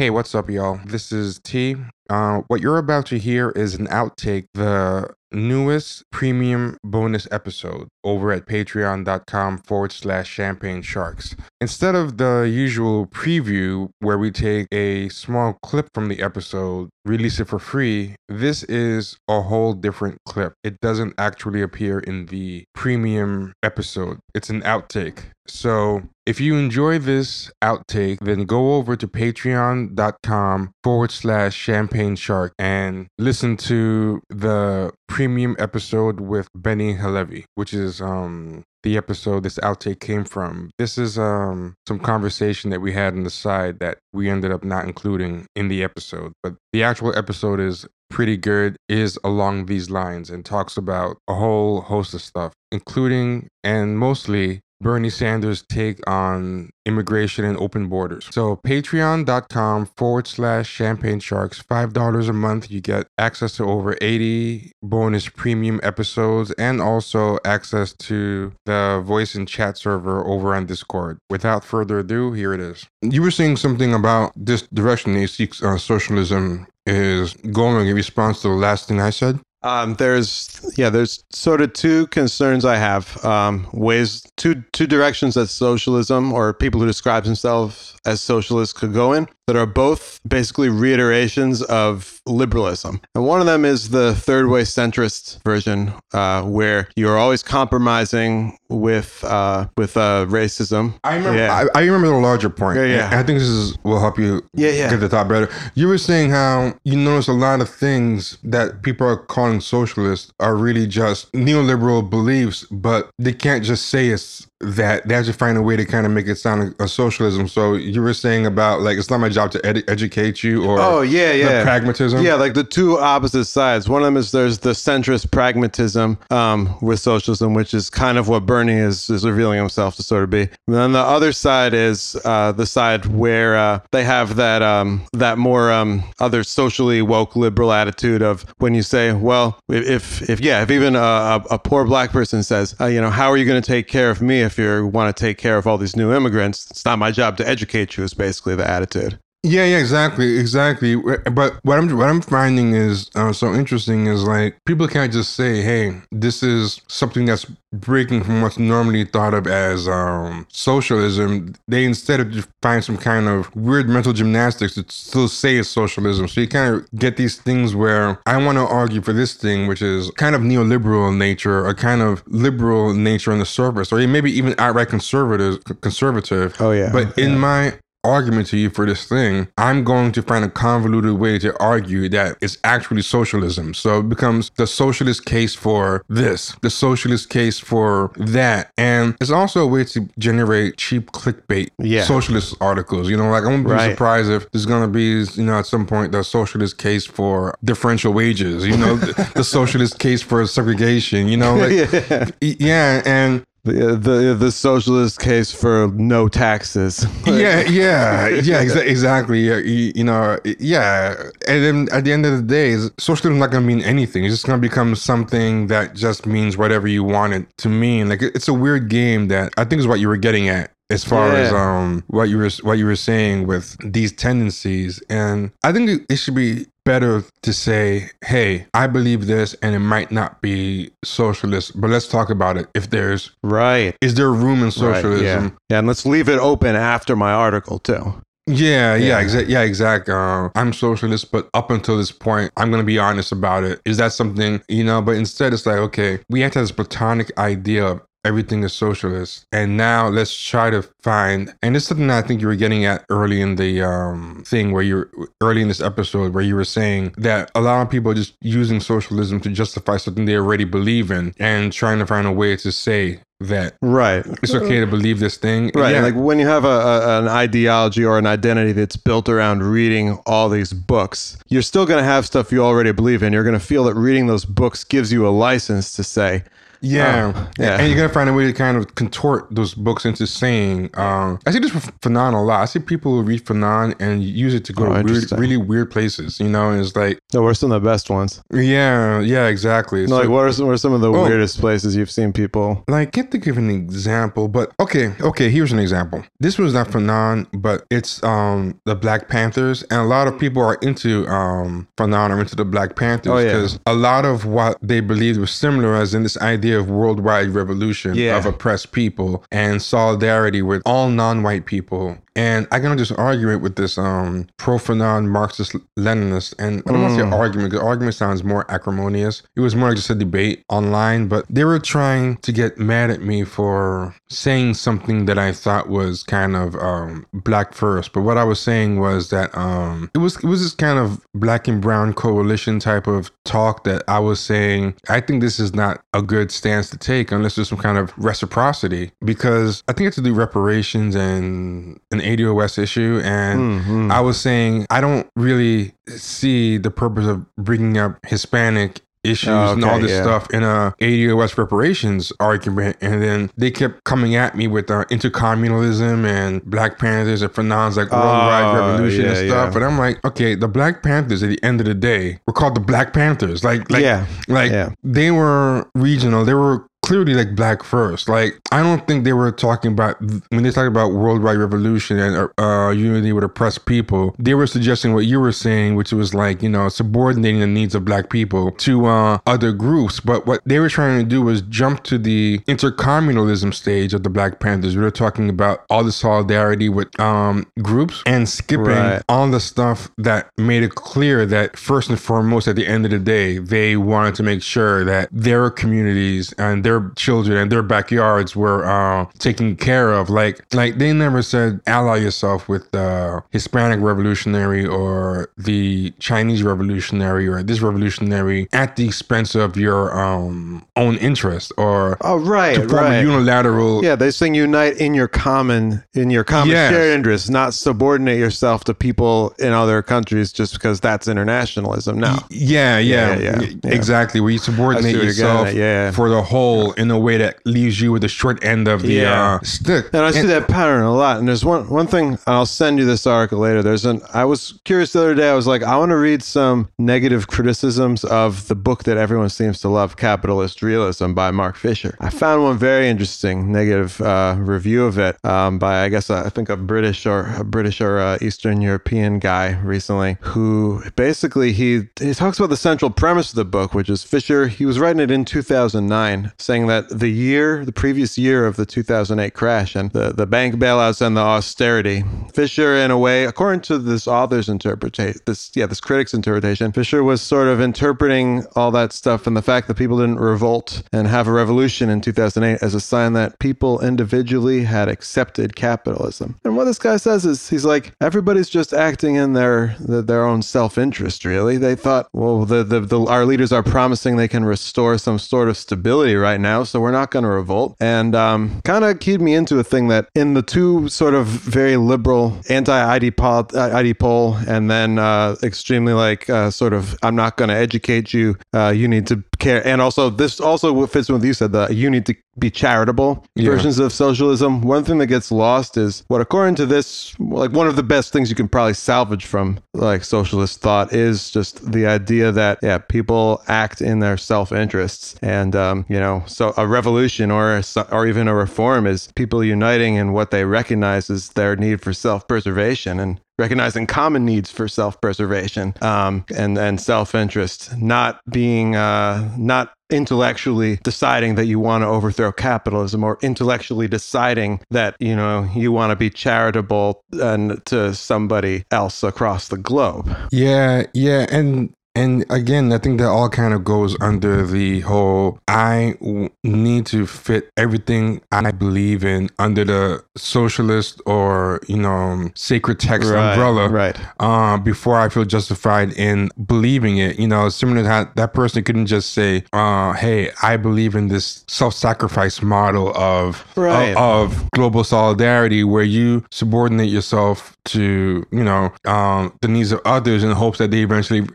Hey, what's up, y'all? This is T. Uh, what you're about to hear is an outtake, the newest premium bonus episode over at patreon.com forward slash champagne sharks. Instead of the usual preview where we take a small clip from the episode, release it for free, this is a whole different clip. It doesn't actually appear in the premium episode, it's an outtake. So if you enjoy this outtake, then go over to patreon.com forward slash champagne shark and listen to the premium episode with Benny Halevi, which is um the episode this outtake came from. This is um some conversation that we had on the side that we ended up not including in the episode. But the actual episode is pretty good is along these lines and talks about a whole host of stuff, including and mostly Bernie Sanders' take on immigration and open borders. So patreon.com forward slash champagne sharks, $5 a month. You get access to over 80 bonus premium episodes and also access to the voice and chat server over on Discord. Without further ado, here it is. You were saying something about this direction they seek uh, socialism is going in response to the last thing I said. Um, there's yeah, there's sort of two concerns I have. Um, ways two two directions that socialism or people who describe themselves as socialists could go in that are both basically reiterations of liberalism. And one of them is the third way centrist version, uh, where you're always compromising with uh, with uh, racism. I remember. Yeah. I, I remember the larger point. Yeah, yeah. I think this is will help you. Yeah, yeah. Get the thought better. You were saying how you notice a lot of things that people are calling socialist are really just neoliberal beliefs, but they can't just say it's that. They have to find a way to kind of make it sound a, a socialism. So you were saying about like it's not my job to ed- educate you or Oh yeah, the yeah. pragmatism. Yeah, like the two opposite sides. One of them is there's the centrist pragmatism um, with socialism, which is kind of what Bernie is, is revealing himself to sort of be. And then the other side is uh, the side where uh, they have that um, that more um, other socially woke liberal attitude of when you say, well, if if yeah, if even a, a, a poor black person says, uh, you know, how are you going to take care of me if you want to take care of all these new immigrants? It's not my job to educate you. Is basically the attitude. Yeah, yeah, exactly, exactly. But what I'm what I'm finding is uh, so interesting is like people can't just say, "Hey, this is something that's breaking from what's normally thought of as um, socialism." They instead of just find some kind of weird mental gymnastics to still say it's socialism. So you kind of get these things where I want to argue for this thing, which is kind of neoliberal in nature, or kind of liberal in nature on the surface, or maybe even outright conservative. Conservative. Oh, yeah. But in my argument to you for this thing, I'm going to find a convoluted way to argue that it's actually socialism. So it becomes the socialist case for this, the socialist case for that. And it's also a way to generate cheap clickbait Yeah. socialist articles. You know, like I won't be Right. surprised if there's going to be, you know, at some point the socialist case for differential wages, you know, the, the socialist case for segregation, you know, like, yeah. yeah. And The, the the socialist case for no taxes. yeah, yeah, yeah, exa- exactly. Yeah, you, you know, yeah. And then at the end of the day, is- socialism is not going to mean anything. It's just going to become something that just means whatever you want it to mean. Like it's a weird game that I think is what you were getting at as far as um what you were what you were saying with these tendencies. And I think it should be better to say, "Hey, I believe this, and it might not be socialist, but let's talk about it. If there's right. is there room in Right, socialism?" yeah. yeah, and let's leave it open after my article too. Yeah, yeah, Yeah. exactly. Yeah, exactly. Uh, I'm socialist, but up until this point, I'm gonna be honest about it. Is that something you know? But instead, it's like, okay, we have to have this platonic idea of everything is socialist, and now let's try to find. And this is something I think you were getting at early in the um, thing where you're early in this episode where you were saying that a lot of people are just using socialism to justify something they already believe in, and trying to find a way to say that Right. it's okay to believe this thing. Right. Yeah. Like when you have a, a, an ideology or an identity that's built around reading all these books, you're still going to have stuff you already believe in. You're going to feel that reading those books gives you a license to say, Yeah. Oh, yeah. And you're gonna find a way to kind of contort those books into saying, um, I see this with Fanon a lot. I see people who read Fanon and use it to go Oh, to weird, really weird places, you know, and it's like, No, what are some of the best ones? yeah, yeah, exactly. No, So- like what are some what are some of the Oh. weirdest places you've seen people? Like, I can't think of an example, but okay, okay, here's an example. This was not Fanon, but it's um the Black Panthers, and a lot of people are into um Fanon or into the Black Panthers Oh, yeah. because a lot of what they believed was similar as in this idea of worldwide revolution Yeah. of oppressed people and solidarity with all non-white people. And I can just argue it with this um pro Fanon Marxist Leninist, and I don't want to say Mm. argument because argument sounds more acrimonious. It was more like just a debate online, but they were trying to get mad at me for saying something that I thought was kind of um, black first. But what I was saying was that um, it was it was this kind of black and brown coalition type of talk that I was saying. I think this is not a good stance to take unless there's some kind of reciprocity because I think it's to do reparations and ADOS issue and. Mhm. I was saying I don't really see the purpose of bringing up Hispanic issues Oh, and all this yeah. stuff in a ADOS reparations argument, and then they kept coming at me with uh, intercommunalism and Black Panthers and Fanon's like worldwide Oh, revolution and stuff. yeah. And I'm like, okay, the Black Panthers at the end of the day were called the Black Panthers. Like, like, yeah. like Yeah. they were regional. They were clearly like black first. Like I don't think they were talking about when they talked about worldwide revolution and uh, unity with oppressed people. They were suggesting what you were saying, which was like you know subordinating the needs of black people to uh, other groups. But what they were trying to do was jump to the intercommunalism stage of the Black Panthers. We were talking about all the solidarity with um, groups and skipping Right. all the stuff that made it clear that first and foremost, at the end of the day, they wanted to make sure that their communities and their children and their backyards were uh, taken care of. Like, like they never said ally yourself with the Hispanic revolutionary or the Chinese revolutionary or this revolutionary at the expense of your um, own interest or Oh right, to form a unilateral. Yeah, they sing unite in your common in your common Yes. shared interests, not subordinate yourself to people in other countries just because that's internationalism. No. Yeah, yeah, Yeah, yeah, yeah. exactly. Where you subordinate see what you're getting yourself yeah. for the whole in a way that leaves you with the short end of the Yeah. uh, stick. And I see And- that pattern a lot. And there's one one thing, and I'll send you this article later. There's an I was curious the other day. I was like, I want to read some negative criticisms of the book that everyone seems to love, Capitalist Realism by Mark Fisher. I found one very interesting negative uh, review of it um, by I guess I think a British or a British or uh, Eastern European guy recently who basically he he talks about the central premise of the book, which is Fisher. He was writing it in 2009, saying that the year, the previous year of the 2008 crash and the, the bank bailouts and the austerity, Fisher, in a way, according to this author's interpretation, this yeah, this critic's interpretation, Fisher was sort of interpreting all that stuff and the fact that people didn't revolt and have a revolution in 2008 as a sign that people individually had accepted capitalism. And what this guy says is, he's like, everybody's just acting in their their, own self interest. Really, they thought, well, the, the the our leaders are promising they can restore some sort of stability right now, so we're not going to revolt. And um, kind of keyed me into a thing that in the two sort of very liberal anti-ID pol- ID pol, and then uh, extremely like uh, sort of I'm not going to educate you. Uh, you need to care, and also this also fits with what you said. that you need to be charitable Yeah. versions of socialism. One thing that gets lost is what, according to this, like one of the best things you can probably salvage from like socialist thought is just the idea that yeah, people act in their self interests, and um, you know, so a revolution or a, or even a reform is people uniting in what they recognize as their need for self preservation and recognizing common needs for self-preservation um, and and self-interest, not being uh, not intellectually deciding that you want to overthrow capitalism or intellectually deciding that you know you want to be charitable and to somebody else across the globe. Yeah, yeah, and and again, I think that all kind of goes under the whole I w- need to fit everything I believe in under the socialist or you know sacred text umbrella, right. uh, before I feel justified in believing it. You know, similar to how that person couldn't just say, uh, "Hey, I believe in this self-sacrifice model of Right. of, of global solidarity, where you subordinate yourself to you know um, the needs of others in hopes that they eventually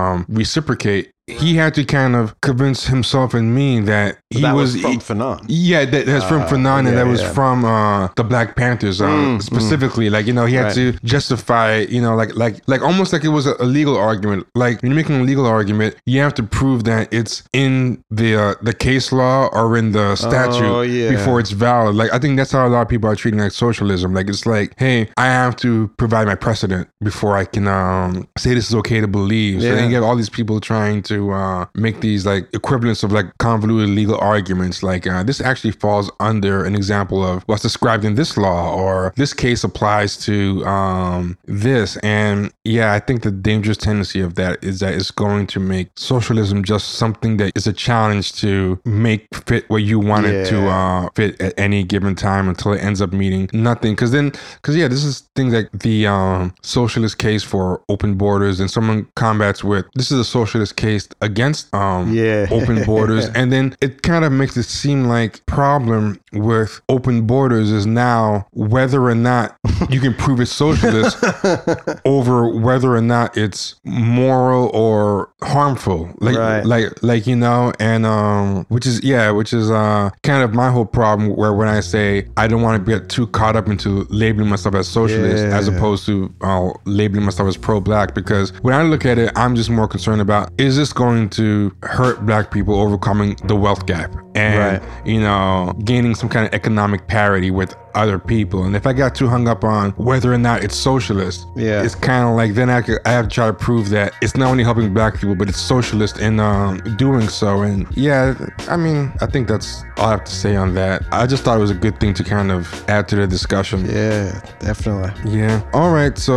um, reciprocate." He had to kind of convince himself and me that he that was, was, from Fanon. yeah, that, that's from Uh, Fanon, and yeah, that was yeah. from uh, the Black Panthers, uh, Mm, mm. specifically. Like you know, he had Right. to justify, you know, like like like almost like it was a, legal argument. Like when you're making a legal argument, you have to prove that it's in the uh, the case law or in the statute Oh, yeah. before it's valid. Like I think that's how a lot of people are treating like socialism. Like it's like, hey, I have to provide my precedent before I can um, say this is okay to believe. So Yeah. then you have all these people trying to uh, make these like equivalents of like convoluted legal arguments. Like uh, this actually falls under an example of what's described in this law, or this case applies to um, this. And yeah, I think the dangerous tendency of that is that it's going to make socialism just something that is a challenge to make fit what you want it to uh, fit at any given time until it ends up meaning nothing. Because then, because yeah, this is things like the um, socialist case for open borders, and someone combats with this is a socialist case against um, Yeah. open borders, and then it kind of makes it seem like problem with open borders is now whether or not you can prove it's socialist over whether or not it's moral or harmful like Right. like like you know and um which is yeah which is uh kind of my whole problem where when i say i don't want to get too caught up into labeling myself as socialist as opposed to uh, labeling myself as pro-black because when i look at it i'm just more concerned about is this going to hurt black people overcoming the wealth gap and Right. you know gaining some kind of economic parity with other people. And if i got too hung up on whether or not it's socialist Yeah. it's kind of like then I, could, I have to try to prove that it's not only helping black people but it's socialist in um, doing so. And yeah i mean i think that's all i have to say on that. I just thought it was a good thing to kind of add to the discussion. Yeah, definitely. yeah. All right. So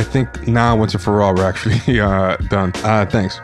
i think now once and for all we're actually uh, done. Uh, thanks